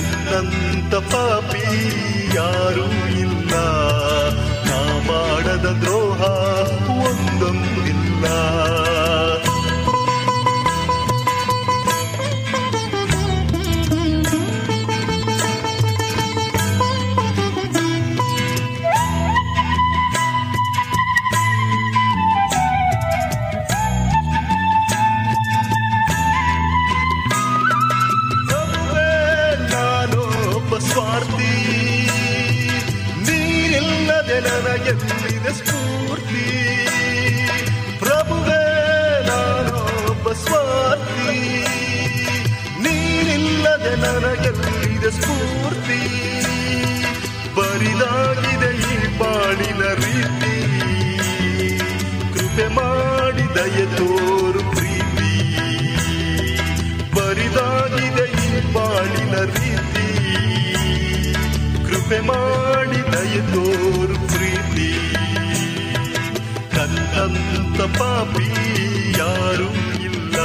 ನನ್ನಂತ ಪಾಪಿ ಯಾರೂ ಇಲ್ಲ. ನಾ ಮಾಡದ ದ್ರೋಹ ಒಂದೊಂದಿಲ್ಲ. ದಯ ತೋರು ಪ್ರೀತಿ ಬರಿದಾಗಿದೆ ಈ ಬಾಳಿನ ರೀತಿ. ಕೃಪೆ ಮಾಡಿ ದಯ ತೋರು ಪ್ರೀತಿ ನನ್ನಂತ ಪಾಪಿ ಯಾರೂ ಇಲ್ಲ.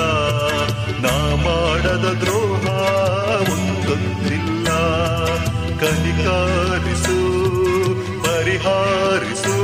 ನಾ ಮಾಡದ ದ್ರೋಹ ಒಂದೊಂದಿಲ್ಲ. ಕನಿಕಾರಿಸು, ಪರಿಹಾರಿಸು.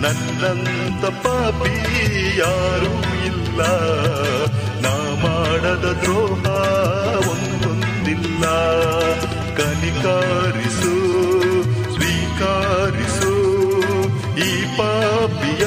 ನನ್ನಂತ ಪಾಪಿ ಯಾರೂ ಇಲ್ಲ. ನಾ ಮಾಡದ ದ್ರೋಹ ಒಂದೊಂದಿಲ್ಲ. ಕನಿಕಾರಿಸು ಸ್ವೀಕಾರಿಸು ಈ ಪಾಪಿಯ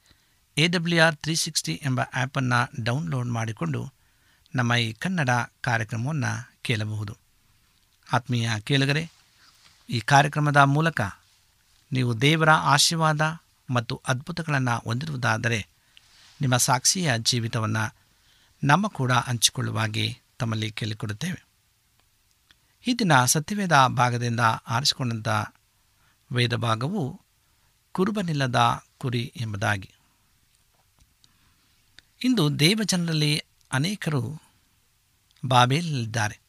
A W R three sixty ಎಂಬ ಆ್ಯಪನ್ನು ಡೌನ್ಲೋಡ್ ಮಾಡಿಕೊಂಡು ನಮ್ಮ ಈ ಕನ್ನಡ ಕಾರ್ಯಕ್ರಮವನ್ನು ಕೇಳಬಹುದು. ಆತ್ಮೀಯ ಕೇಳುಗರೆ, ಈ ಕಾರ್ಯಕ್ರಮದ ಮೂಲಕ ನೀವು ದೇವರ ಆಶೀರ್ವಾದ ಮತ್ತು ಅದ್ಭುತಗಳನ್ನು ಹೊಂದಿರುವುದಾದರೆ ನಿಮ್ಮ ಸಾಕ್ಷಿಯ ಜೀವಿತವನ್ನು ನಮ್ಮ ಕೂಡ ಹಂಚಿಕೊಳ್ಳುವಾಗೆ ತಮ್ಮಲ್ಲಿ ಕೇಳಿಕೊಡುತ್ತೇವೆ. ಈ ದಿನ ಸತ್ಯವೇದ ಭಾಗದಿಂದ ಆರಿಸಿಕೊಂಡಂಥ ವೇದ ಭಾಗವು ಕುರುಬನಿಲ್ಲದ ಕುರಿ ಎಂಬುದಾಗಿ. ಇಂದು ದೇವಜನರಲ್ಲಿ ಅನೇಕರು ಬಾಬೇಲಿದ್ದಾರೆ.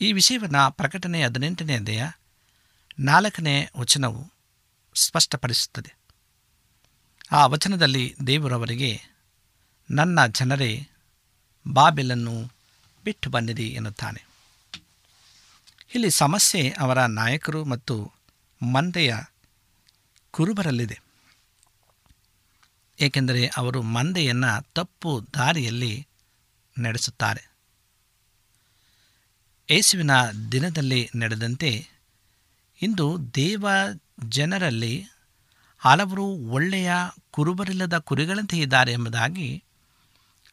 ಈ ವಿಷಯವನ್ನು ಪ್ರಕಟಣೆ ಹದಿನೆಂಟನೇ ಅಧ್ಯಾಯ ನಾಲ್ಕನೇ ವಚನವು ಸ್ಪಷ್ಟಪಡಿಸುತ್ತದೆ. ಆ ವಚನದಲ್ಲಿ ದೇವರವರಿಗೆ ನನ್ನ ಜನರೇ, ಬಾಬೆಲನ್ನು ಬಿಟ್ಟು ಬಂದಿದೆ ಎನ್ನುತ್ತಾನೆ. ಇಲ್ಲಿ ಸಮಸ್ಯೆ ಅವರ ನಾಯಕರು ಮತ್ತು ಮಂದೆಯ ಕುರುಬರಲ್ಲಿದೆ. ಏಕೆಂದರೆ ಅವರು ಮಂದೆಯನ್ನು ತಪ್ಪು ದಾರಿಯಲ್ಲಿ ನಡೆಸುತ್ತಾರೆ. ಯೇಸುವಿನ ದಿನದಲ್ಲಿ ನಡೆದಂತೆ ಇಂದು ದೇವ ಜನರಲ್ಲಿ ಹಲವರು ಒಳ್ಳೆಯ ಕುರುಬರಿಲ್ಲದ ಕುರಿಗಳಂತೆ ಇದ್ದಾರೆ ಎಂಬುದಾಗಿ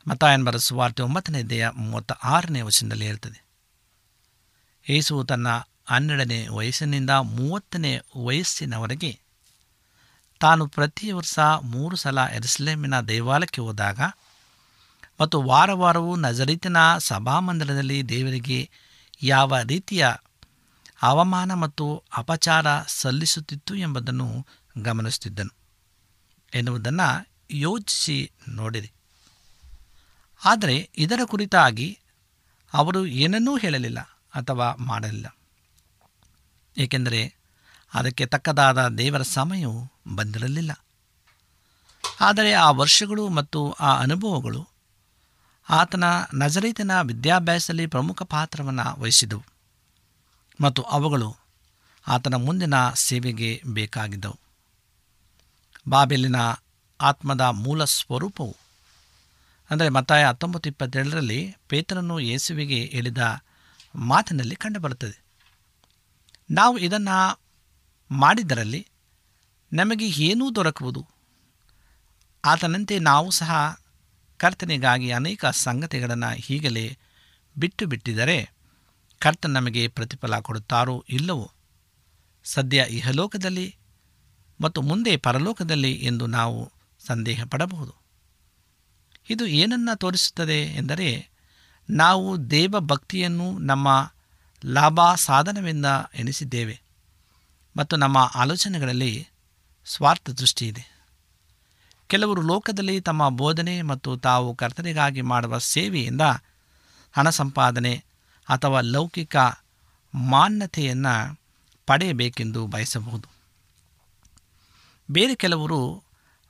ಮತಾಯನ್ ಬರೆಸುವಾರ್ತೆ ಒಂಬತ್ತನೇ ದೇಹ ಮೂವತ್ತ ಆರನೇ ವಚನದಲ್ಲಿ ಹೇಳ್ತದೆ. ಯೇಸುವು ತನ್ನ ಹನ್ನೆರಡನೇ ವಯಸ್ಸಿನಿಂದ ಮೂವತ್ತನೇ ವಯಸ್ಸಿನವರೆಗೆ ತಾನು ಪ್ರತಿ ವರ್ಷ ಮೂರು ಸಲ ಎರಸ್ಲೇಮಿನ ದೇವಾಲಯಕ್ಕೆ ಹೋದಾಗ ಮತ್ತು ವಾರ ವಾರವೂ ನಜರೀತಿನ ಸಭಾಮಂದಿರದಲ್ಲಿ ದೇವರಿಗೆ ಯಾವ ರೀತಿಯ ಅವಮಾನ ಮತ್ತು ಅಪಚಾರ ಸಲ್ಲಿಸುತ್ತಿತ್ತು ಎಂಬುದನ್ನು ಗಮನಿಸುತ್ತಿದ್ದನು. ಎನ್ನುವುದನ್ನು ಯೋಚಿಸಿ ನೋಡಿರಿ. ಆದರೆ ಇದರ ಕುರಿತಾಗಿ ಅವರು ಏನನ್ನೂ ಹೇಳಲಿಲ್ಲ ಅಥವಾ ಮಾಡಲಿಲ್ಲ. ಏಕೆಂದರೆ ಅದಕ್ಕೆ ತಕ್ಕದಾದ ದೇವರ ಸಮಯವು ಬಂದಿರಲಿಲ್ಲ. ಆದರೆ ಆ ವರ್ಷಗಳು ಮತ್ತು ಆ ಅನುಭವಗಳು ಆತನ ನಜರೀತನ ವಿದ್ಯಾಭ್ಯಾಸದಲ್ಲಿ ಪ್ರಮುಖ ಪಾತ್ರವನ್ನು ವಹಿಸಿದವು ಮತ್ತು ಅವುಗಳು ಆತನ ಮುಂದಿನ ಸೇವೆಗೆ ಬೇಕಾಗಿದ್ದವು. ಬಾಬೆಲಿನ ಆತ್ಮದ ಮೂಲ ಸ್ವರೂಪವು, ಅಂದರೆ ಮತ್ತಾಯ ಹತ್ತೊಂಬತ್ತು ಇಪ್ಪತ್ತೇಳರಲ್ಲಿ ಪೇತನನ್ನು ಯೇಸುವಿಗೆ ಹೇಳಿದ ಮಾತಿನಲ್ಲಿ ಕಂಡುಬರುತ್ತದೆ. ನಾವು ಇದನ್ನು ಮಾಡಿದ್ದರಲ್ಲಿ ನಮಗೆ ಏನೂ ದೊರಕುವುದು. ಆತನಂತೆ ನಾವು ಸಹ ಕರ್ತನಿಗಾಗಿ ಅನೇಕ ಸಂಗತಿಗಳನ್ನು ಈಗಲೇ ಬಿಟ್ಟು ಬಿಟ್ಟಿದರೆ ಕರ್ತ ನಮಗೆ ಪ್ರತಿಫಲ ಕೊಡುತ್ತಾರೋ ಇಲ್ಲವೋ? ಸದ್ಯ ಇಹಲೋಕದಲ್ಲಿ ಮತ್ತು ಮುಂದೆ ಪರಲೋಕದಲ್ಲಿ ಎಂದು ನಾವು ಸಂದೇಹ ಪಡಬಹುದು ಇದು ಏನನ್ನು ತೋರಿಸುತ್ತದೆ ಎಂದರೆ ನಾವು ದೇವ ಭಕ್ತಿಯನ್ನು ನಮ್ಮ ಲಾಭ ಸಾಧನವೆಂದ ಎನಿಸಿದ್ದೇವೆ ಮತ್ತು ನಮ್ಮ ಆಲೋಚನೆಗಳಲ್ಲಿ ಸ್ವಾರ್ಥ ದೃಷ್ಟಿ ಇದೆ. ಕೆಲವರು ಲೋಕದಲ್ಲಿ ತಮ್ಮ ಬೋಧನೆ ಮತ್ತು ತಾವು ಕರ್ತನೆಗಾಗಿ ಮಾಡುವ ಸೇವೆಯಿಂದ ಹಣ ಸಂಪಾದನೆ ಅಥವಾ ಲೌಕಿಕ ಮಾನ್ಯತೆಯನ್ನು ಪಡೆಯಬೇಕೆಂದು ಬಯಸಬಹುದು. ಬೇರೆ ಕೆಲವರು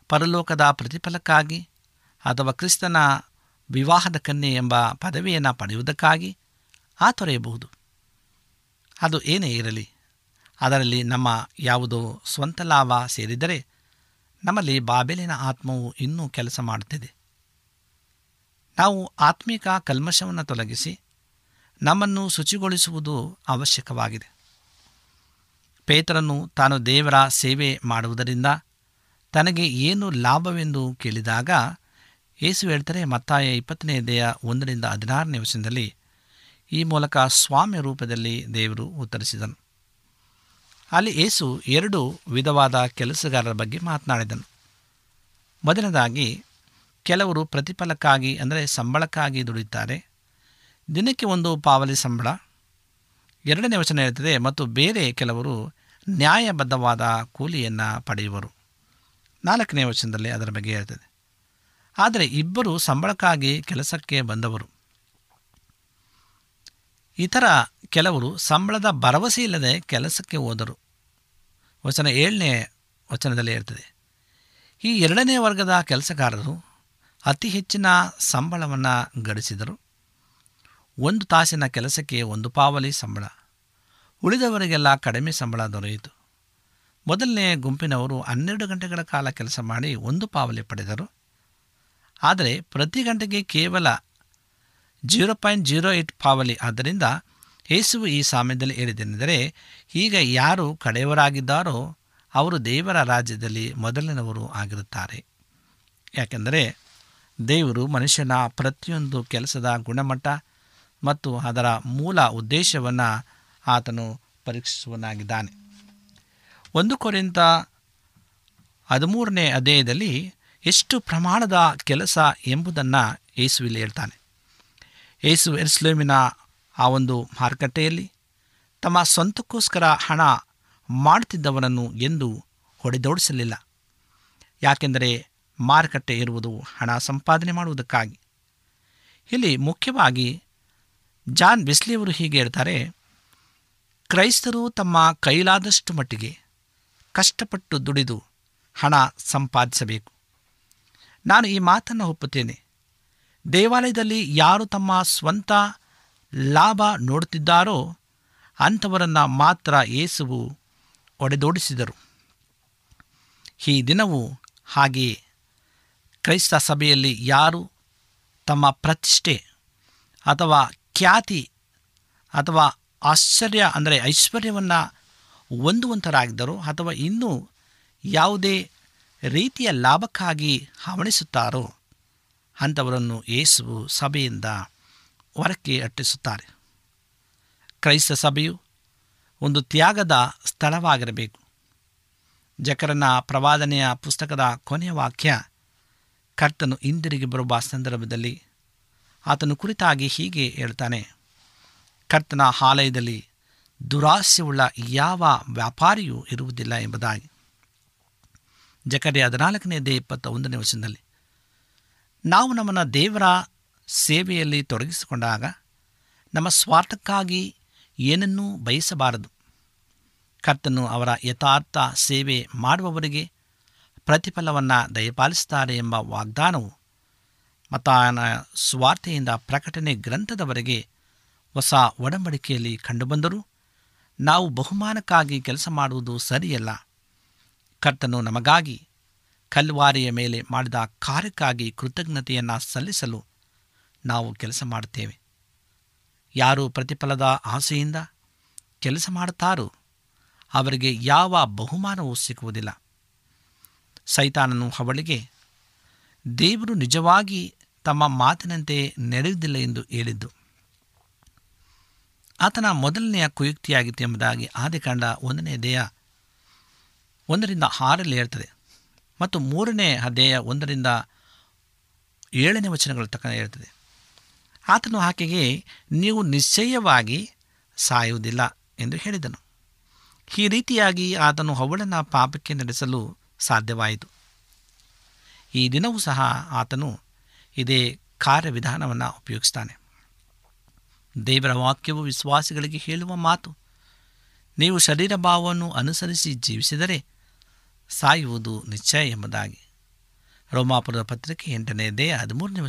ಪರಲೋಕದ ಪ್ರತಿಫಲಕ್ಕಾಗಿ ಅಥವಾ ಕ್ರಿಸ್ತನ ವಿವಾಹದ ಕನ್ಯೆ ಎಂಬ ಪದವಿಯನ್ನು ಪಡೆಯುವುದಕ್ಕಾಗಿ ಆ ತೊರೆಯಬಹುದು. ಅದು ಏನೇ ಇರಲಿ. ಅದರಲ್ಲಿ ನಮ್ಮ ಯಾವುದೋ ಸ್ವಂತ ಲಾಭ ಸೇರಿದರೆ ನಮ್ಮಲ್ಲಿ ಬಾಬೆಲಿನ ಆತ್ಮವು ಇನ್ನೂ ಕೆಲಸ ಮಾಡುತ್ತಿದೆ. ನಾವು ಆತ್ಮಿಕ ಕಲ್ಮಶವನ್ನು ತೊಲಗಿಸಿ ನಮ್ಮನ್ನು ಶುಚಿಗೊಳಿಸುವುದು ಅವಶ್ಯಕವಾಗಿದೆ. ಪೇತ್ರನು ತಾನು ದೇವರ ಸೇವೆ ಮಾಡುವುದರಿಂದ ತನಗೆ ಏನು ಲಾಭವೆಂದು ಕೇಳಿದಾಗ ಏಸು ಹೇಳ್ತಾರೆ ಮತ್ತಾಯ ಇಪ್ಪತ್ತನೇ ದೇಹ ಒಂದರಿಂದ ಹದಿನಾರನೇ ವರ್ಷದಲ್ಲಿ ಈ ಮೂಲಕ ಸ್ವಾಮ್ಯ ರೂಪದಲ್ಲಿ ದೇವರು ಉತ್ತರಿಸಿದನು. ಅಲ್ಲಿ ಏಸು ಎರಡು ವಿಧವಾದ ಕೆಲಸಗಾರರ ಬಗ್ಗೆ ಮಾತನಾಡಿದನು. ಮೊದಲನೇದಾಗಿ, ಕೆಲವರು ಪ್ರತಿಫಲಕ್ಕಾಗಿ ಅಂದರೆ ಸಂಬಳಕ್ಕಾಗಿ ದುಡಿಯುತ್ತಾರೆ. ದಿನಕ್ಕೆ ಒಂದು ಪಾವಲಿ ಸಂಬಳ. ಎರಡನೇ ವಚನ ಹೇಳ್ತದೆ, ಮತ್ತು ಬೇರೆ ಕೆಲವರು ನ್ಯಾಯಬದ್ಧವಾದ ಕೂಲಿಯನ್ನು ಪಡೆಯುವರು. ನಾಲ್ಕನೇ ವಚನದಲ್ಲಿ ಅದರ ಬಗ್ಗೆ ಹೇಳ್ತದೆ. ಆದರೆ ಇಬ್ಬರು ಸಂಬಳಕ್ಕಾಗಿ ಕೆಲಸಕ್ಕೆ ಬಂದವರು. ಇತರ ಕೆಲವರು ಸಂಬಳದ ಭರವಸೆ ಇಲ್ಲದೆ ಕೆಲಸಕ್ಕೆ ಹೋದರು. ವಚನ ಏಳನೇ ವಚನದಲ್ಲಿ ಇರ್ತದೆ. ಈ ಎರಡನೇ ವರ್ಗದ ಕೆಲಸಗಾರರು ಅತಿ ಹೆಚ್ಚಿನ ಸಂಬಳವನ್ನು ಗಳಿಸಿದರು. ಒಂದು ತಾಸಿನ ಕೆಲಸಕ್ಕೆ ಒಂದು ಪಾವಲಿ ಸಂಬಳ, ಉಳಿದವರಿಗೆಲ್ಲ ಕಡಿಮೆ ಸಂಬಳ ದೊರೆಯಿತು. ಮೊದಲನೇ ಗುಂಪಿನವರು ಹನ್ನೆರಡು ಗಂಟೆಗಳ ಕಾಲ ಕೆಲಸ ಮಾಡಿ ಒಂದು ಪಾವಲಿ ಪಡೆದರು. ಆದರೆ ಪ್ರತಿ ಗಂಟೆಗೆ ಕೇವಲ ಜೀರೋ ಪಾಯಿಂಟ್ ಜೀರೋ ಏಟ್ ಪಾವಲಿ ಆದ್ದರಿಂದ ಯೇಸುವು ಈ ಸಾಮ್ಯದಲ್ಲಿ ಹೇಳಿದ್ದೇನೆಂದರೆ, ಈಗ ಯಾರು ಕಡೆಯವರಾಗಿದ್ದಾರೋ ಅವರು ದೇವರ ರಾಜ್ಯದಲ್ಲಿ ಮೊದಲಿನವರು ಆಗಿರುತ್ತಾರೆ. ಯಾಕೆಂದರೆ, ದೇವರು ಮನುಷ್ಯನ ಪ್ರತಿಯೊಂದು ಕೆಲಸದ ಗುಣಮಟ್ಟ ಮತ್ತು ಅದರ ಮೂಲ ಉದ್ದೇಶವನ್ನು ಆತನು ಪರೀಕ್ಷಿಸುವನಾಗಿದ್ದಾನೆ ಒಂದು ಕೊರಿಂತ ಹದಿಮೂರನೇ ಅಧ್ಯಾಯದಲ್ಲಿ ಎಷ್ಟು ಪ್ರಮಾಣದ ಕೆಲಸ ಎಂಬುದನ್ನು ಯೇಸುವಿಲ್ಲಿ ಹೇಳ್ತಾನೆ. ಯೇಸು ಎರ್ಸ್ಲೇಮಿನ ಆ ಒಂದು ಮಾರುಕಟ್ಟೆಯಲ್ಲಿ ತಮ್ಮ ಸ್ವಂತಕ್ಕೋಸ್ಕರ ಹಣ ಮಾಡುತ್ತಿದ್ದವರನ್ನು ಎಂದು ಹೊಡೆದೋಡಿಸಲಿಲ್ಲ. ಯಾಕೆಂದರೆ ಮಾರುಕಟ್ಟೆ ಇರುವುದು ಹಣ ಸಂಪಾದನೆ ಮಾಡುವುದಕ್ಕಾಗಿ. ಇಲ್ಲಿ ಮುಖ್ಯವಾಗಿ ಜಾನ್ ಬಿಸ್ಲಿಯವರು ಹೀಗೆ ಹೇಳ್ತಾರೆ, ಕ್ರೈಸ್ತರು ತಮ್ಮ ಕೈಲಾದಷ್ಟು ಮಟ್ಟಿಗೆ ಕಷ್ಟಪಟ್ಟು ದುಡಿದು ಹಣ ಸಂಪಾದಿಸಬೇಕು. ನಾನು ಈ ಮಾತನ್ನು ಒಪ್ಪುತ್ತೇನೆ. ದೇವಾಲಯದಲ್ಲಿ ಯಾರು ತಮ್ಮ ಸ್ವಂತ ಲಾಭ ನೋಡುತ್ತಿದ್ದಾರೋ ಅಂಥವರನ್ನು ಮಾತ್ರ ಯೇಸುವು ಒಡೆದೋಡಿಸಿದರು. ಈ ದಿನವೂ ಹಾಗೆಯೇ ಕ್ರೈಸ್ತ ಸಭೆಯಲ್ಲಿ ಯಾರು ತಮ್ಮ ಪ್ರತಿಷ್ಠೆ ಅಥವಾ ಖ್ಯಾತಿ ಅಥವಾ ಆಶ್ಚರ್ಯ ಅಂದರೆ ಐಶ್ವರ್ಯವನ್ನು ಹೊಂದುವಂತರಾಗಿದ್ದರು ಅಥವಾ ಇನ್ನೂ ಯಾವುದೇ ರೀತಿಯ ಲಾಭಕ್ಕಾಗಿ ಹವಣಿಸುತ್ತಾರೋ ಅಂಥವರನ್ನು ಯೇಸುವು ಸಭೆಯಿಂದ ಹೊರಕ್ಕೆ ಅಟ್ಟಿಸುತ್ತಾರೆ ಕ್ರೈಸ್ತ ಸಭೆಯು ಒಂದು ತ್ಯಾಗದ ಸ್ಥಳವಾಗಿರಬೇಕು. ಜಕರನ ಪ್ರವಾದನೆಯ ಪುಸ್ತಕದ ಕೊನೆಯ ವಾಕ್ಯ ಕರ್ತನು ಹಿಂದಿರುಗಿ ಬರುವ ಸಂದರ್ಭದಲ್ಲಿ ಆತನು ಕುರಿತಾಗಿ ಹೀಗೆ ಹೇಳ್ತಾನೆ ಕರ್ತನ ಆಲಯದಲ್ಲಿ ದುರಾಸ್ಯವುಳ್ಳ ಯಾವ ವ್ಯಾಪಾರಿಯೂ ಇರುವುದಿಲ್ಲ ಎಂಬುದಾಗಿ. ಜಕರೆ ಹದಿನಾಲ್ಕನೇ ದೇ ಇಪ್ಪತ್ತ ಒಂದನೇ ವರ್ಷದಲ್ಲಿ ನಾವು ನಮ್ಮನ್ನು ದೇವರ ಸೇವೆಯಲ್ಲಿ ತೊಡಗಿಸಿಕೊಂಡಾಗ ನಮ್ಮ ಸ್ವಾರ್ಥಕ್ಕಾಗಿ ಏನನ್ನೂ ಬಯಸಬಾರದು. ಕರ್ತನು ಅವರ ಯಥಾರ್ಥ ಸೇವೆ ಮಾಡುವವರಿಗೆ ಪ್ರತಿಫಲವನ್ನು ದಯಪಾಲಿಸುತ್ತಾರೆ ಎಂಬ ವಾಗ್ದಾನವು ಮತಾಯನ ಸ್ವಾರ್ಥೆಯಿಂದ ಪ್ರಕಟಣೆ ಗ್ರಂಥದವರೆಗೆ ಹೊಸ ಒಡಂಬಡಿಕೆಯಲ್ಲಿ ಕಂಡುಬಂದರೂ ನಾವು ಬಹುಮಾನಕ್ಕಾಗಿ ಕೆಲಸ ಮಾಡುವುದು ಸರಿಯಲ್ಲ. ಕರ್ತನು ನಮಗಾಗಿ ಕಲ್ವಾರಿಯ ಮೇಲೆ ಮಾಡಿದ ಕಾರ್ಯಕ್ಕಾಗಿ ಕೃತಜ್ಞತೆಯನ್ನು ಸಲ್ಲಿಸಲು ನಾವು ಕೆಲಸ ಮಾಡುತ್ತೇವೆ. ಯಾರು ಪ್ರತಿಫಲದ ಆಸೆಯಿಂದ ಕೆಲಸ ಮಾಡುತ್ತಾರೋ ಅವರಿಗೆ ಯಾವ ಬಹುಮಾನವೂ ಸಿಗುವುದಿಲ್ಲ ಸೈತಾನನು ಅವಳಿಗೆ, ದೇವರು ನಿಜವಾಗಿ ತಮ್ಮ ಮಾತಿನಂತೆ ನಡೆಯುವುದಿಲ್ಲ ಎಂದು ಹೇಳಿದ್ದು. ಆತನ ಮೊದಲನೆಯ ಕುಯುಕ್ತಿಯಾಗಿತ್ತು ಎಂಬುದಾಗಿ ಆದಿಕಾಂಡ ಒಂದನೇ ದೇಹ ಒಂದರಿಂದ ಆರಲ್ಲಿ ಹೇಳ್ತದೆ. ಮತ್ತು ಮೂರನೇ ಅಧ್ಯಾಯ ಒಂದರಿಂದ ಏಳನೇ ವಚನಗಳ ತಕ್ಕ ಹೇಳ್ತದೆ. ಆತನು ಆಕೆಗೆ, ನೀವು ನಿಶ್ಚಯವಾಗಿ ಸಾಯುವುದಿಲ್ಲ ಎಂದು ಹೇಳಿದನು. ಈ ರೀತಿಯಾಗಿ ಆತನು ಅವಳನ್ನು ಪಾಪಕ್ಕೆ ನಡೆಸಲು ಸಾಧ್ಯವಾಯಿತು. ಈ ದಿನವೂ ಸಹ ಆತನು ಇದೇ ಕಾರ್ಯವಿಧಾನವನ್ನು ಉಪಯೋಗಿಸ್ತಾನೆ. ದೇವರ ವಾಕ್ಯವು ವಿಶ್ವಾಸಿಗಳಿಗೆ ಹೇಳುವ ಮಾತು. ನೀವು ಶರೀರ ಭಾವವನ್ನು ಅನುಸರಿಸಿ ಜೀವಿಸಿದರೆ ಸಾಯುವುದು ನಿಶ್ಚಯ ಎಂಬುದಾಗಿ. ರೋಮಾಪುರದ ಪತ್ರಿಕೆ ಎಂಟನೇ ದೇಹ ಹದಿಮೂರನೇ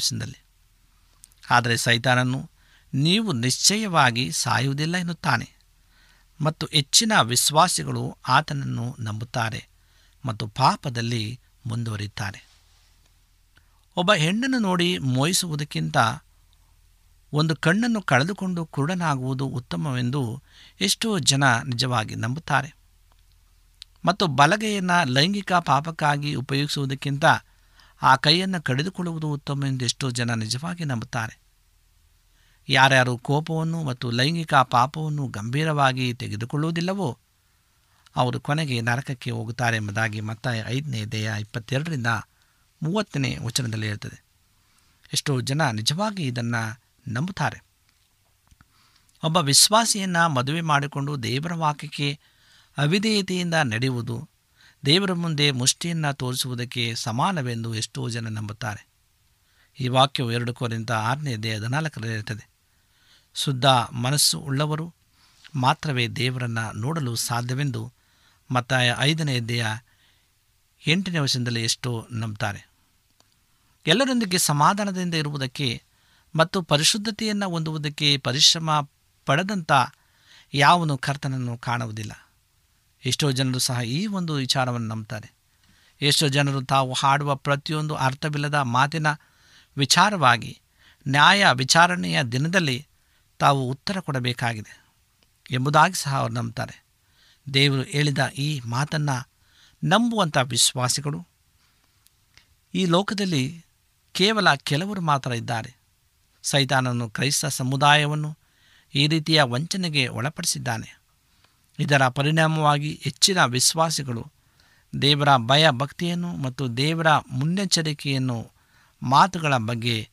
ಆದರೆ ಸೈತಾನನು, ನೀವು ನಿಶ್ಚಯವಾಗಿ ಸಾಯುವುದಿಲ್ಲ ಎನ್ನುತ್ತಾನೆ. ಮತ್ತು ಹೆಚ್ಚಿನ ವಿಶ್ವಾಸಿಗಳು ಆತನನ್ನು ನಂಬುತ್ತಾರೆ ಮತ್ತು ಪಾಪದಲ್ಲಿ ಮುಂದುವರಿಯುತ್ತಾರೆ. ಒಬ್ಬ ಹೆಣ್ಣನ್ನು ನೋಡಿ ಮೋಯಿಸುವುದಕ್ಕಿಂತ ಒಂದು ಕಣ್ಣನ್ನು ಕಳೆದುಕೊಂಡು ಕುರುಡನಾಗುವುದು ಉತ್ತಮವೆಂದು ಎಷ್ಟೋ ಜನ ನಿಜವಾಗಿ ನಂಬುತ್ತಾರೆ. ಮತ್ತು ಬಲಗೈಯನ್ನು ಲೈಂಗಿಕ ಪಾಪಕ್ಕಾಗಿ ಉಪಯೋಗಿಸುವುದಕ್ಕಿಂತ ಆ ಕೈಯನ್ನು ಕಡಿದುಕೊಳ್ಳುವುದು ಉತ್ತಮ ಎಂದು ಎಷ್ಟೋ ಜನ ನಿಜವಾಗಿ ನಂಬುತ್ತಾರೆ. ಯಾರ್ಯಾರು ಕೋಪವನ್ನು ಮತ್ತು ಲೈಂಗಿಕ ಪಾಪವನ್ನು ಗಂಭೀರವಾಗಿ ತೆಗೆದುಕೊಳ್ಳುವುದಿಲ್ಲವೋ ಅವರು ಕೊನೆಗೆ ನರಕಕ್ಕೆ ಹೋಗುತ್ತಾರೆ ಎಂಬುದಾಗಿ ಮತ್ತಾಯ ಐದನೇ ದೇಹ ಇಪ್ಪತ್ತೆರಡರಿಂದ ಮೂವತ್ತನೇ ವಚನದಲ್ಲಿ ಇರ್ತದೆ ಎಷ್ಟೋ ಜನ ನಿಜವಾಗಿ ಇದನ್ನು ನಂಬುತ್ತಾರೆ. ಒಬ್ಬ ವಿಶ್ವಾಸಿಯನ್ನು ಮದುವೆ ಮಾಡಿಕೊಂಡು ದೇವರ ವಾಕ್ಯಕ್ಕೆ ಅವಿಧೇಯತೆಯಿಂದ ನಡೆಯುವುದು, ದೇವರ ಮುಂದೆ ಮುಷ್ಟಿಯನ್ನು ತೋರಿಸುವುದಕ್ಕೆ ಸಮಾನವೆಂದು ಎಷ್ಟೋ ಜನ ನಂಬುತ್ತಾರೆ. ಈ ವಾಕ್ಯವು ಎರಡು ಕೋರಿಂದ ಆರನೇ ದೇಹ ಹದಿನಾಲ್ಕರಲ್ಲಿ ಇರುತ್ತದೆ ಶುದ್ಧ ಮನಸ್ಸು ಉಳ್ಳವರು ಮಾತ್ರವೇ ದೇವರನ್ನು ನೋಡಲು ಸಾಧ್ಯವೆಂದು ಮತ್ತಾಯ ಐದನೇ ದೇಹ ಎಂಟನೇ ವರ್ಷದಲ್ಲಿ ಎಷ್ಟೋ ನಂಬುತ್ತಾರೆ ಎಲ್ಲರೊಂದಿಗೆ ಸಮಾಧಾನದಿಂದ ಇರುವುದಕ್ಕೆ ಮತ್ತು ಪರಿಶುದ್ಧತೆಯನ್ನು ಹೊಂದುವುದಕ್ಕೆ ಪರಿಶ್ರಮ ಪಡೆದಂಥ ಯಾವನು ಕರ್ತನನ್ನು ಕಾಣುವುದಿಲ್ಲ. ಎಷ್ಟೋ ಜನರು ಸಹ ಈ ಒಂದು ವಿಚಾರವನ್ನು ನಂಬ್ತಾರೆ. ಎಷ್ಟೋ ಜನರು ತಾವು ಹಾಡುವ ಪ್ರತಿಯೊಂದು ಅರ್ಥವಿಲ್ಲದ ಮಾತಿನ ವಿಚಾರವಾಗಿ ನ್ಯಾಯ ವಿಚಾರಣೆಯ ದಿನದಲ್ಲಿ ತಾವು ಉತ್ತರ ಕೊಡಬೇಕಾಗಿದೆ ಎಂಬುದಾಗಿ ಸಹ ಅವರು ನಂಬ್ತಾರೆ ದೇವರು ಹೇಳಿದ ಈ ಮಾತನ್ನು ನಂಬುವಂಥ ವಿಶ್ವಾಸಿಗಳು. ಈ ಲೋಕದಲ್ಲಿ ಕೇವಲ ಕೆಲವರು ಮಾತ್ರ ಇದ್ದಾರೆ. ಸೈತಾನನು ಕ್ರೈಸ್ತ ಸಮುದಾಯವನ್ನು ಈ ರೀತಿಯ ವಂಚನೆಗೆ ಒಳಪಡಿಸಿದ್ದಾನೆ. ಇದರ ಪರಿಣಾಮವಾಗಿ ಹೆಚ್ಚಿನ ವಿಶ್ವಾಸಿಗಳು ದೇವರ ಭಯ ಭಕ್ತಿಯನ್ನು ಮತ್ತು ದೇವರ ಮುನ್ನೆಚ್ಚರಿಕೆಯನ್ನು ಮಾತುಗಳ ಬಗ್ಗೆ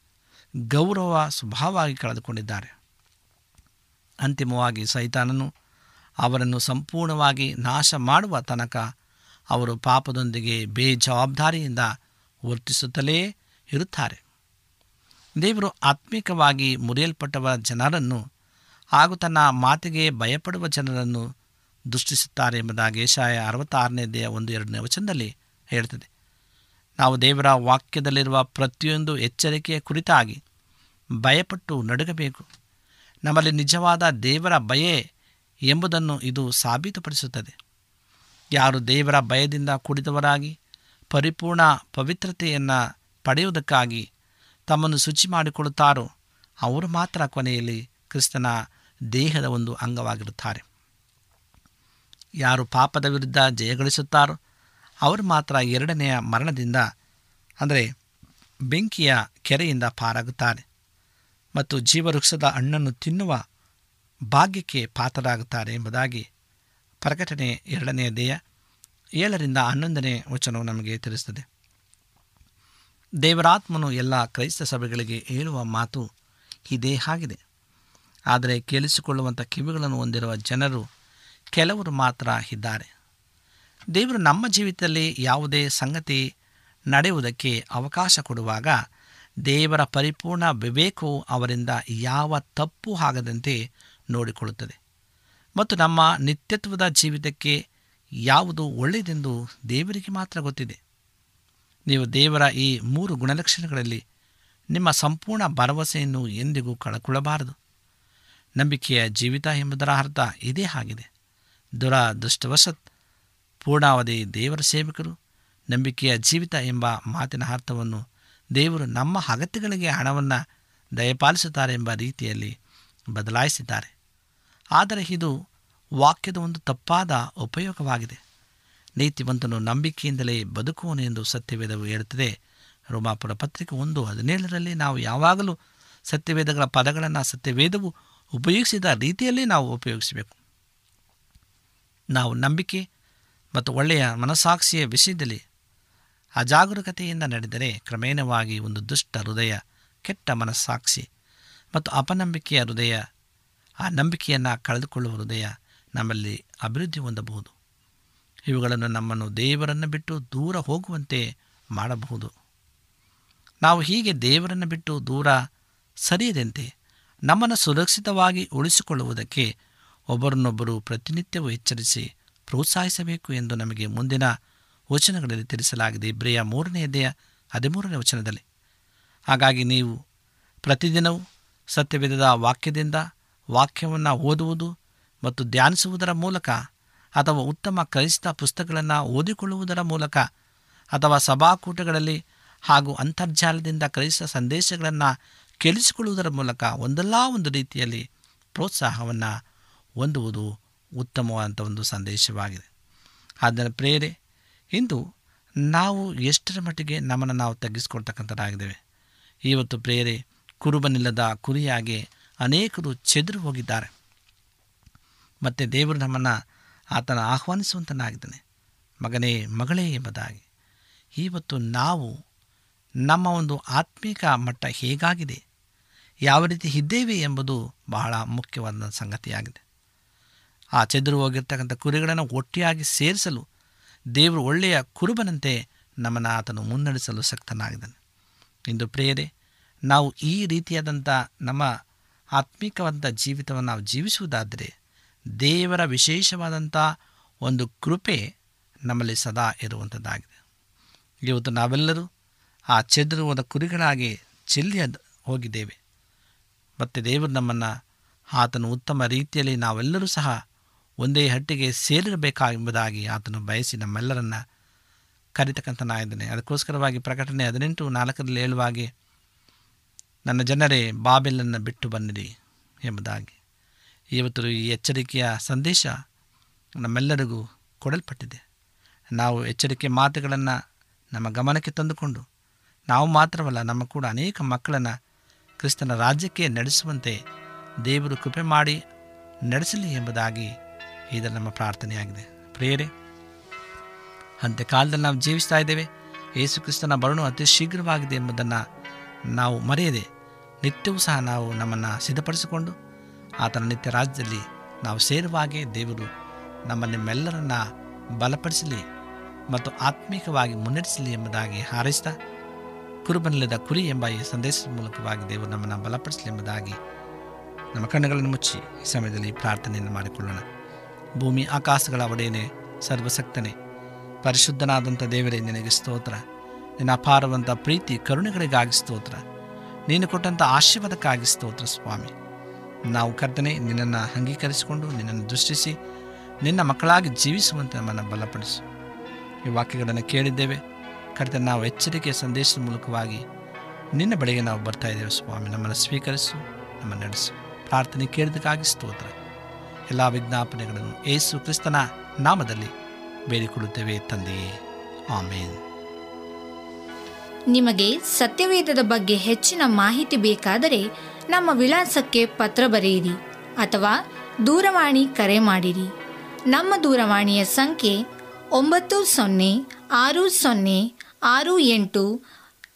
ಗೌರವ ಸ್ವಭಾವವಾಗಿ ಕಳೆದುಕೊಂಡಿದ್ದಾರೆ. ಅಂತಿಮವಾಗಿ ಸೈತಾನನು ಅವರನ್ನು ಸಂಪೂರ್ಣವಾಗಿ ನಾಶ ಮಾಡುವ ತನಕ ಅವರು ಪಾಪದೊಂದಿಗೆ ಬೇಜವಾಬ್ದಾರಿಯಿಂದ ವರ್ತಿಸುತ್ತಲೇ ಇರುತ್ತಾರೆ. ದೇವರು ಆತ್ಮಿಕವಾಗಿ ಮುರಿಯಲ್ಪಟ್ಟವ ಜನರನ್ನು ಹಾಗೂ ತನ್ನ ಮಾತಿಗೆ ಭಯಪಡುವ ಜನರನ್ನು ದೃಷ್ಟಿಸುತ್ತಾರೆ ಎಂಬುದಾಗಿ ಏಷಾಯ ಅರವತ್ತಾರನೇ ದೇಹ ಒಂದು ಎರಡನೇ ವಚನದಲ್ಲಿ ಹೇಳ್ತದೆ ನಾವು ದೇವರ ವಾಕ್ಯದಲ್ಲಿರುವ ಪ್ರತಿಯೊಂದು ಎಚ್ಚರಿಕೆಯ ಕುರಿತಾಗಿ ಭಯಪಟ್ಟು ನಡುಗಬೇಕು. ನಮ್ಮಲ್ಲಿ ನಿಜವಾದ ದೇವರ ಭಯೇ ಎಂಬುದನ್ನು ಇದು ಸಾಬೀತುಪಡಿಸುತ್ತದೆ. ಯಾರು ದೇವರ ಭಯದಿಂದ ಕೂಡಿದವರಾಗಿ ಪರಿಪೂರ್ಣ ಪವಿತ್ರತೆಯನ್ನು ಪಡೆಯುವುದಕ್ಕಾಗಿ ತಮ್ಮನ್ನು ಶುಚಿ ಮಾಡಿಕೊಳ್ಳುತ್ತಾರೋ, ಅವರು ಮಾತ್ರ ಕೊನೆಯಲ್ಲಿ ಕ್ರಿಸ್ತನ ದೇಹದ ಒಂದು ಅಂಗವಾಗಿರುತ್ತಾರೆ. ಯಾರು ಪಾಪದ ವಿರುದ್ಧ ಜಯಗಳಿಸುತ್ತಾರೋ ಅವರು ಮಾತ್ರ ಎರಡನೆಯ ಮರಣದಿಂದ, ಅಂದರೆ ಬೆಂಕಿಯ ಕೆರೆಯಿಂದ ಪಾರಾಗುತ್ತಾರೆ. ಮತ್ತು ಜೀವವೃಕ್ಷದ ಹಣ್ಣನ್ನು ತಿನ್ನುವ ಭಾಗ್ಯಕ್ಕೆ ಪಾತ್ರರಾಗುತ್ತಾರೆ ಎಂಬುದಾಗಿ ಪ್ರಕಟಣೆ ಎರಡನೆಯ ದೇಹ ಏಳರಿಂದ ಹನ್ನೊಂದನೇ ವಚನವು ನಮಗೆ ತಿಳಿಸುತ್ತದೆ. ದೇವರಾತ್ಮನು ಎಲ್ಲ ಕ್ರೈಸ್ತ ಸಭೆಗಳಿಗೆ ಹೇಳುವ ಮಾತು ಇದೇ ಆಗಿದೆ. ಆದರೆ ಕೇಳಿಸಿಕೊಳ್ಳುವಂಥ ಕಿವಿಗಳನ್ನು ಹೊಂದಿರುವ ಜನರು ಕೆಲವರು ಮಾತ್ರ ಇದ್ದಾರೆ. ದೇವರು ನಮ್ಮ ಜೀವಿತದಲ್ಲಿ ಯಾವುದೇ ಸಂಗತಿ ನಡೆಯುವುದಕ್ಕೆ ಅವಕಾಶ ಕೊಡುವಾಗ ದೇವರ ಪರಿಪೂರ್ಣ ವಿವೇಕವು ಅವರಿಂದ ಯಾವ ತಪ್ಪು ಆಗದಂತೆ ನೋಡಿಕೊಳ್ಳುತ್ತದೆ. ಮತ್ತು ನಮ್ಮ ನಿತ್ಯತ್ವದ ಜೀವಿತಕ್ಕೆ ಯಾವುದು ಒಳ್ಳೆಯದೆಂದು ದೇವರಿಗೆ ಮಾತ್ರ ಗೊತ್ತಿದೆ. ನೀವು ದೇವರ ಈ ಮೂರು ಗುಣಲಕ್ಷಣಗಳಲ್ಲಿ ನಿಮ್ಮ ಸಂಪೂರ್ಣ ಭರವಸೆಯನ್ನು ಎಂದಿಗೂ ಕಳಕೊಳ್ಳಬಾರದು. ನಂಬಿಕೆಯ ಜೀವಿತ ಎಂಬುದರ ಅರ್ಥ ಇದೇ ಆಗಿದೆ. ದುರಾದೃಷ್ಟವಶತ್ ಪೂರ್ಣಾವಧಿ ದೇವರ ಸೇವಕರು ನಂಬಿಕೆಯ ಜೀವಿತ ಎಂಬ ಮಾತಿನ ಅರ್ಥವನ್ನು ದೇವರು ನಮ್ಮ ಅಗತ್ಯಗಳಿಗೆ ಹಣವನ್ನು ದಯಪಾಲಿಸುತ್ತಾರೆ ಎಂಬ ರೀತಿಯಲ್ಲಿ ಬದಲಾಯಿಸಿದ್ದಾರೆ. ಆದರೆ ಇದು ವಾಕ್ಯದ ಒಂದು ತಪ್ಪಾದ ಉಪಯೋಗವಾಗಿದೆ. ನೀತಿವಂತನು ನಂಬಿಕೆಯಿಂದಲೇ ಬದುಕುವನು ಎಂದು ಸತ್ಯವೇದವು ಹೇಳುತ್ತದೆ. ರೋಮಾಪುರ ಪತ್ರಿಕೆ ಒಂದು ಹದಿನೇಳರಲ್ಲಿ ನಾವು ಯಾವಾಗಲೂ ಸತ್ಯವೇದಗಳ ಪದಗಳನ್ನು ಸತ್ಯವೇದವು ಉಪಯೋಗಿಸಿದ ರೀತಿಯಲ್ಲಿ ನಾವು ಉಪಯೋಗಿಸಬೇಕು. ನಾವು ನಂಬಿಕೆ ಮತ್ತು ಒಳ್ಳೆಯ ಮನಸಾಕ್ಷಿಯ ವಿಷಯದಲ್ಲಿ ಅಜಾಗರೂಕತೆಯಿಂದ ನಡೆದರೆ ಕ್ರಮೇಣವಾಗಿ ಒಂದು ದುಷ್ಟ ಹೃದಯ, ಕೆಟ್ಟ ಮನಸ್ಸಾಕ್ಷಿ ಮತ್ತು ಅಪನಂಬಿಕೆಯ ಹೃದಯ, ಆ ನಂಬಿಕೆಯನ್ನು ಕಳೆದುಕೊಳ್ಳುವ ಹೃದಯ ನಮ್ಮಲ್ಲಿ ಅಭಿವೃದ್ಧಿ ಹೊಂದಬಹುದು. ಇವುಗಳನ್ನು ನಮ್ಮನ್ನು ದೇವರನ್ನು ಬಿಟ್ಟು ದೂರ ಹೋಗುವಂತೆ ಮಾಡಬಹುದು. ನಾವು ಹೀಗೆ ದೇವರನ್ನು ಬಿಟ್ಟು ದೂರ ಸರಿಯದಂತೆ ನಮ್ಮನ್ನು ಸುರಕ್ಷಿತವಾಗಿ ಉಳಿಸಿಕೊಳ್ಳುವುದಕ್ಕೆ ಒಬ್ಬರನ್ನೊಬ್ಬರು ಪ್ರತಿನಿತ್ಯವೂ ಎಚ್ಚರಿಸಿ ಪ್ರೋತ್ಸಾಹಿಸಬೇಕು ಎಂದು ನಮಗೆ ಮುಂದಿನ ವಚನಗಳಲ್ಲಿ ತಿಳಿಸಲಾಗಿದೆ. ಇಬ್ರಿಯ ಮೂರನೇ ಅಧ್ಯಾಯ ಹದಿಮೂರನೇ ವಚನದಲ್ಲಿ. ಹಾಗಾಗಿ ನೀವು ಪ್ರತಿದಿನವೂ ಸತ್ಯವೇದದ ವಾಕ್ಯದಿಂದ ವಾಕ್ಯವನ್ನು ಓದುವುದು ಮತ್ತು ಧ್ಯಾನಿಸುವುದರ ಮೂಲಕ ಅಥವಾ ಉತ್ತಮ ಕ್ರೈಸ್ತ ಪುಸ್ತಕಗಳನ್ನು ಓದಿಕೊಳ್ಳುವುದರ ಮೂಲಕ ಅಥವಾ ಸಭಾಕೂಟಗಳಲ್ಲಿ ಹಾಗೂ ಅಂತರ್ಜಾಲದಿಂದ ಕ್ರೈಸ್ತ ಸಂದೇಶಗಳನ್ನು ಕೇಳಿಸಿಕೊಳ್ಳುವುದರ ಮೂಲಕ ಒಂದಲ್ಲ ಒಂದು ರೀತಿಯಲ್ಲಿ ಪ್ರೋತ್ಸಾಹವನ್ನು ಹೊಂದುವುದು ಉತ್ತಮವಾದಂಥ ಒಂದು ಸಂದೇಶವಾಗಿದೆ. ಆದ್ದರಿಂದ ಪ್ರೇರೆ ಇಂದು ನಾವು ಎಷ್ಟರ ಮಟ್ಟಿಗೆ ನಮ್ಮನ್ನು ನಾವು ತಗ್ಗಿಸ್ಕೊಳ್ತಕ್ಕಂಥದ್ದಾಗಿದ್ದೇವೆ. ಇವತ್ತು ಪ್ರೇರೆ ಕುರುಬನಿಲ್ಲದ ಕುರಿಯಾಗಿ ಅನೇಕರು ಚೆದರು ಹೋಗಿದ್ದಾರೆ. ಮತ್ತು ದೇವರು ನಮ್ಮನ್ನು ಆತನ ಆಹ್ವಾನಿಸುವಂತನಾಗಿದ್ದಾನೆ. ಮಗನೇ, ಮಗಳೇ ಎಂಬುದಾಗಿ. ಇವತ್ತು ನಾವು ನಮ್ಮ ಒಂದು ಆತ್ಮಿಕ ಮಟ್ಟ ಹೇಗಾಗಿದೆ? ಯಾವ ರೀತಿ ಇದ್ದೇವೆ ಎಂಬುದು ಬಹಳ ಮುಖ್ಯವಾದ ಸಂಗತಿಯಾಗಿದೆ. ಆ ಚದುರು ಹೋಗಿರ್ತಕ್ಕಂಥ ಕುರಿಗಳನ್ನು ಒಟ್ಟಿಯಾಗಿ ಸೇರಿಸಲು ದೇವರು ಒಳ್ಳೆಯ ಕುರುಬನಂತೆ ನಮ್ಮನ್ನು ಆತನು ಮುನ್ನಡೆಸಲು ಸಕ್ತನಾಗಿದ್ದಾನೆ ಇಂದು ಪ್ರೇರೆ ನಾವು ಈ ರೀತಿಯಾದಂಥ ನಮ್ಮ ಆತ್ಮಿಕವಾದಂಥ ಜೀವಿತವನ್ನು ನಾವು ಜೀವಿಸುವುದಾದರೆ ದೇವರ ವಿಶೇಷವಾದಂಥ ಒಂದು ಕೃಪೆ ನಮ್ಮಲ್ಲಿ ಸದಾ ಇರುವಂಥದ್ದಾಗಿದೆ ಇವತ್ತು ನಾವೆಲ್ಲರೂ ಆ ಚೆದರುವುದ ಕುರಿಗಳಾಗಿ ಚೆಲ್ಲಿ ಹೋಗಿದ್ದೇವೆ. ಮತ್ತು ದೇವರು ನಮ್ಮನ್ನು ಆತನು ಉತ್ತಮ ರೀತಿಯಲ್ಲಿ ನಾವೆಲ್ಲರೂ ಸಹ ಒಂದೇ ಹಟ್ಟಿಗೆ ಸೇರಿರಬೇಕೆಂಬುದಾಗಿ ಆತನು ಬಯಸಿ ನಮ್ಮೆಲ್ಲರನ್ನ ಕರಿತಕ್ಕಂಥನಾಗಿದ್ದಾನೆ ಅದಕ್ಕೋಸ್ಕರವಾಗಿ ಪ್ರಕಟಣೆ ಹದಿನೆಂಟು ನಾಲ್ಕರಲ್ಲಿ ಹೇಳುವಾಗೆ, ನನ್ನ ಜನರೇ, ಬಾಬೆಲನ್ನು ಬಿಟ್ಟು ಬನ್ನಿರಿ ಎಂಬುದಾಗಿ. ಇವತ್ತು ಈ ಎಚ್ಚರಿಕೆಯ ಸಂದೇಶ ನಮ್ಮೆಲ್ಲರಿಗೂ ಕೊಡಲ್ಪಟ್ಟಿದೆ. ನಾವು ಎಚ್ಚರಿಕೆ ಮಾತುಗಳನ್ನು ನಮ್ಮ ಗಮನಕ್ಕೆ ತಂದುಕೊಂಡು, ನಾವು ಮಾತ್ರವಲ್ಲ, ನಮ್ಮ ಕೂಡ ಅನೇಕ ಮಕ್ಕಳನ್ನು ಕ್ರಿಸ್ತನ ರಾಜ್ಯಕ್ಕೆ ನಡೆಸುವಂತೆ ದೇವರು ಕೃಪೆ ಮಾಡಿ ನಡೆಸಲಿ ಎಂಬುದಾಗಿ ಇದು ನಮ್ಮ ಪ್ರಾರ್ಥನೆಯಾಗಿದೆ. ಪ್ರೇರೆ ಅಂತ್ಯಕಾಲದಲ್ಲಿ ನಾವು ಜೀವಿಸ್ತಾ ಇದ್ದೇವೆ. ಯೇಸು ಕ್ರಿಸ್ತನ ಬರಣು ಅತಿ ಶೀಘ್ರವಾಗಿದೆ ಎಂಬುದನ್ನು ನಾವು ಮರೆಯದೆ ನಿತ್ಯವೂ ಸಹ ನಾವು ನಮ್ಮನ್ನು ಸಿದ್ಧಪಡಿಸಿಕೊಂಡು ಆತನ ನಿತ್ಯ ರಾಜ್ಯದಲ್ಲಿ ನಾವು ಸೇರುವಾಗೆ ದೇವರು ನಮ್ಮ ನಿಮ್ಮೆಲ್ಲರನ್ನ ಬಲಪಡಿಸಲಿ ಮತ್ತು ಆತ್ಮಿಕವಾಗಿ ಮುನ್ನಡೆಸಲಿ ಎಂಬುದಾಗಿ ಹಾರೈಸ್ತಾ ಕುರುಬನಿಲ್ಲದ ಕುರಿ ಎಂಬ ಈ ಸಂದೇಶದ ಮೂಲಕವಾಗಿ ದೇವರು ನಮ್ಮನ್ನು ಬಲಪಡಿಸಲಿ ಎಂಬುದಾಗಿ ನಮ್ಮ ಕಣ್ಣುಗಳನ್ನು ಮುಚ್ಚಿ ಈ ಸಮಯದಲ್ಲಿ ಪ್ರಾರ್ಥನೆಯನ್ನು ಮಾಡಿಕೊಳ್ಳೋಣ. ಭೂಮಿ ಆಕಾಶಗಳ ಒಡೆಯನೆ ಸರ್ವಸಕ್ತನೇ ಪರಿಶುದ್ಧನಾದಂಥ ದೇವರೇ, ನಿನಗೆ ಸ್ತೋತ್ರ. ನಿನ್ನ ಅಪಾರವಂಥ ಪ್ರೀತಿ, ಕರುಣೆಗಳಿಗಾಗಿ ಸ್ತೋತ್ರ. ನೀನು ಕೊಟ್ಟಂಥ ಆಶೀರ್ವಾದಕ್ಕಾಗಿ ಸ್ತೋತ್ರ, ಸ್ವಾಮಿ. ನಾವು ಕರ್ತನೆ, ನಿನ್ನನ್ನು ಅಂಗೀಕರಿಸಿಕೊಂಡು ನಿನ್ನನ್ನು ದೃಷ್ಟಿಸಿ ನಿನ್ನ ಮಕ್ಕಳಾಗಿ ಜೀವಿಸುವಂತೆ ನಮ್ಮನ್ನು ಬಲಪಡಿಸು. ಈ ವಾಕ್ಯಗಳನ್ನು ಕೇಳಿದ್ದೇವೆ. ಕರ್ತನೆ, ನಾವು ಎಚ್ಚರಿಕೆಯ ಸಂದೇಶದ ಮೂಲಕವಾಗಿ ನಿನ್ನ ಬಳಿಗೆ ನಾವು ಬರ್ತಾ ಇದ್ದೇವೆ, ಸ್ವಾಮಿ. ನಮ್ಮನ್ನು ಸ್ವೀಕರಿಸು, ನಮ್ಮನ್ನು ನಡೆಸು. ಪ್ರಾರ್ಥನೆ ಕೇಳಿದಕ್ಕಾಗಿ ಸ್ತೋತ್ರ. ಎಲ್ಲ ವಿಜ್ಞಾಪನೆಗಳನ್ನು ಏಸು ಕ್ರಿಸ್ತನ ನಾಮದಲ್ಲಿ ಬೇಡಿಕೊಳ್ಳುತ್ತೇವೆ ತಂದೆಯೇ. ಆಮೇನ್. ನಿಮಗೆ ಸತ್ಯವೇದದ ಬಗ್ಗೆ ಹೆಚ್ಚಿನ ಮಾಹಿತಿ ಬೇಕಾದರೆ ನಮ್ಮ ವಿಳಾಸಕ್ಕೆ ಪತ್ರ ಬರೆಯಿರಿ ಅಥವಾ ದೂರವಾಣಿ ಕರೆ ಮಾಡಿರಿ. ನಮ್ಮ ದೂರವಾಣಿಯ ಸಂಖ್ಯೆ ಒಂಬತ್ತು ಸೊನ್ನೆ ಆರು ಸೊನ್ನೆ ಆರು ಎಂಟು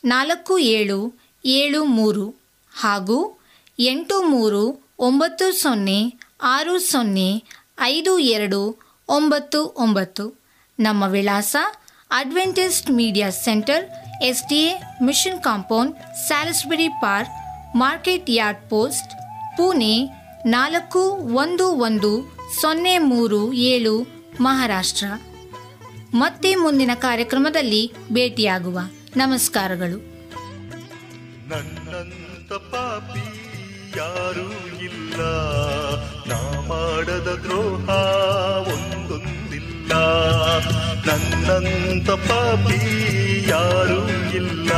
ನಾಲ್ಕು ಏಳು ಏಳು ಮೂರು ಹಾಗೂ ಎಂಟು ಮೂರು ಒಂಬತ್ತು ಸೊನ್ನೆ ಆರು ಸೊನ್ನೆ ಐದು ಎರಡು ಒಂಬತ್ತು ಒಂಬತ್ತು. ನಮ್ಮ ವಿಳಾಸ Adventist media centre S D A mission compound, Salisbury park, market yard post, Pune ನಾಲ್ಕು ಒಂದು ಒಂದು ಸೊನ್ನೆ ಮೂರು ಏಳು, ಮಹಾರಾಷ್ಟ್ರ. ಮತ್ತೆ ಮುಂದಿನ ಕಾರ್ಯಕ್ರಮದಲ್ಲಿ ಭೇಟಿಯಾಗುವ. ನಮಸ್ಕಾರಗಳು. ನನ್ನಂತ ಪಾಪಿ ಯಾರೂ ಇಲ್ಲ. ನಾ ಮಾಡದ ದ್ರೋಹ ಒಂದೊಂದಿಲ್ಲ. ನನ್ನಂತ ಪಾಪಿ ಯಾರೂ ಇಲ್ಲ.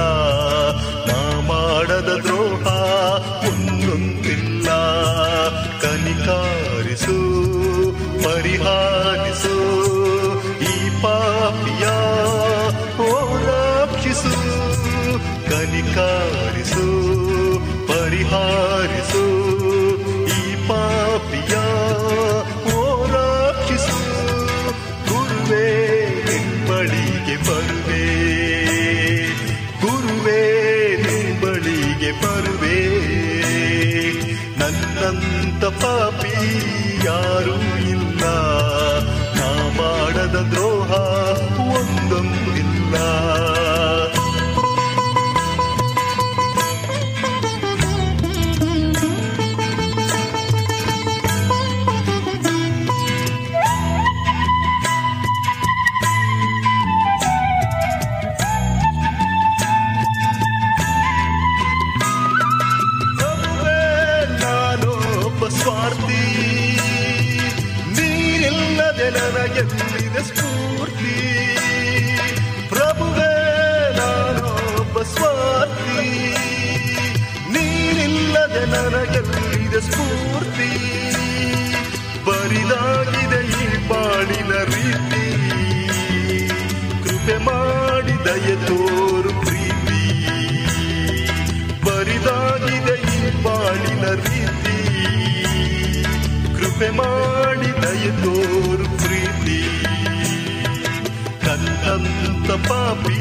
ನನ್ನಿಂತ ಪಾಪಿ?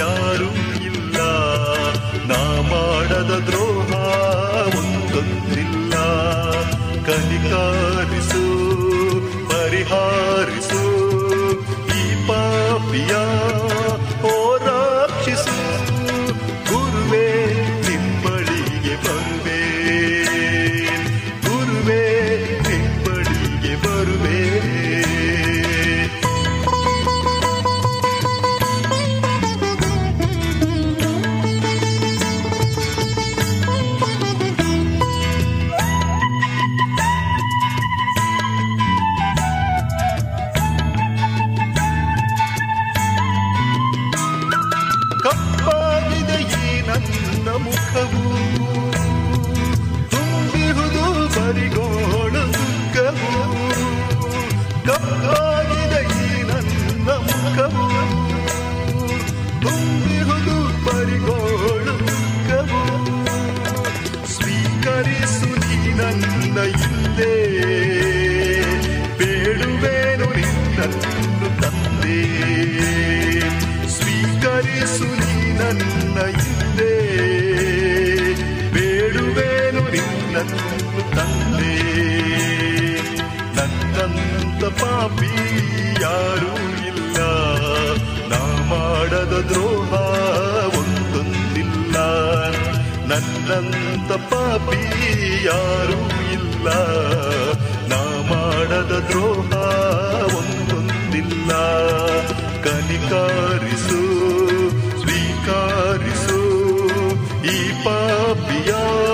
ಯಾರೂ ಇಲ್ಲ. ನಾ ಮಾಡದ ದ್ರೋಹ ಒಂದೊಂದಿಲ್ಲ. ಕನಿಕಾರಿಸು ಪರಿಹಾರಿಸು ಈ ಪಾಪಿಯ e papião.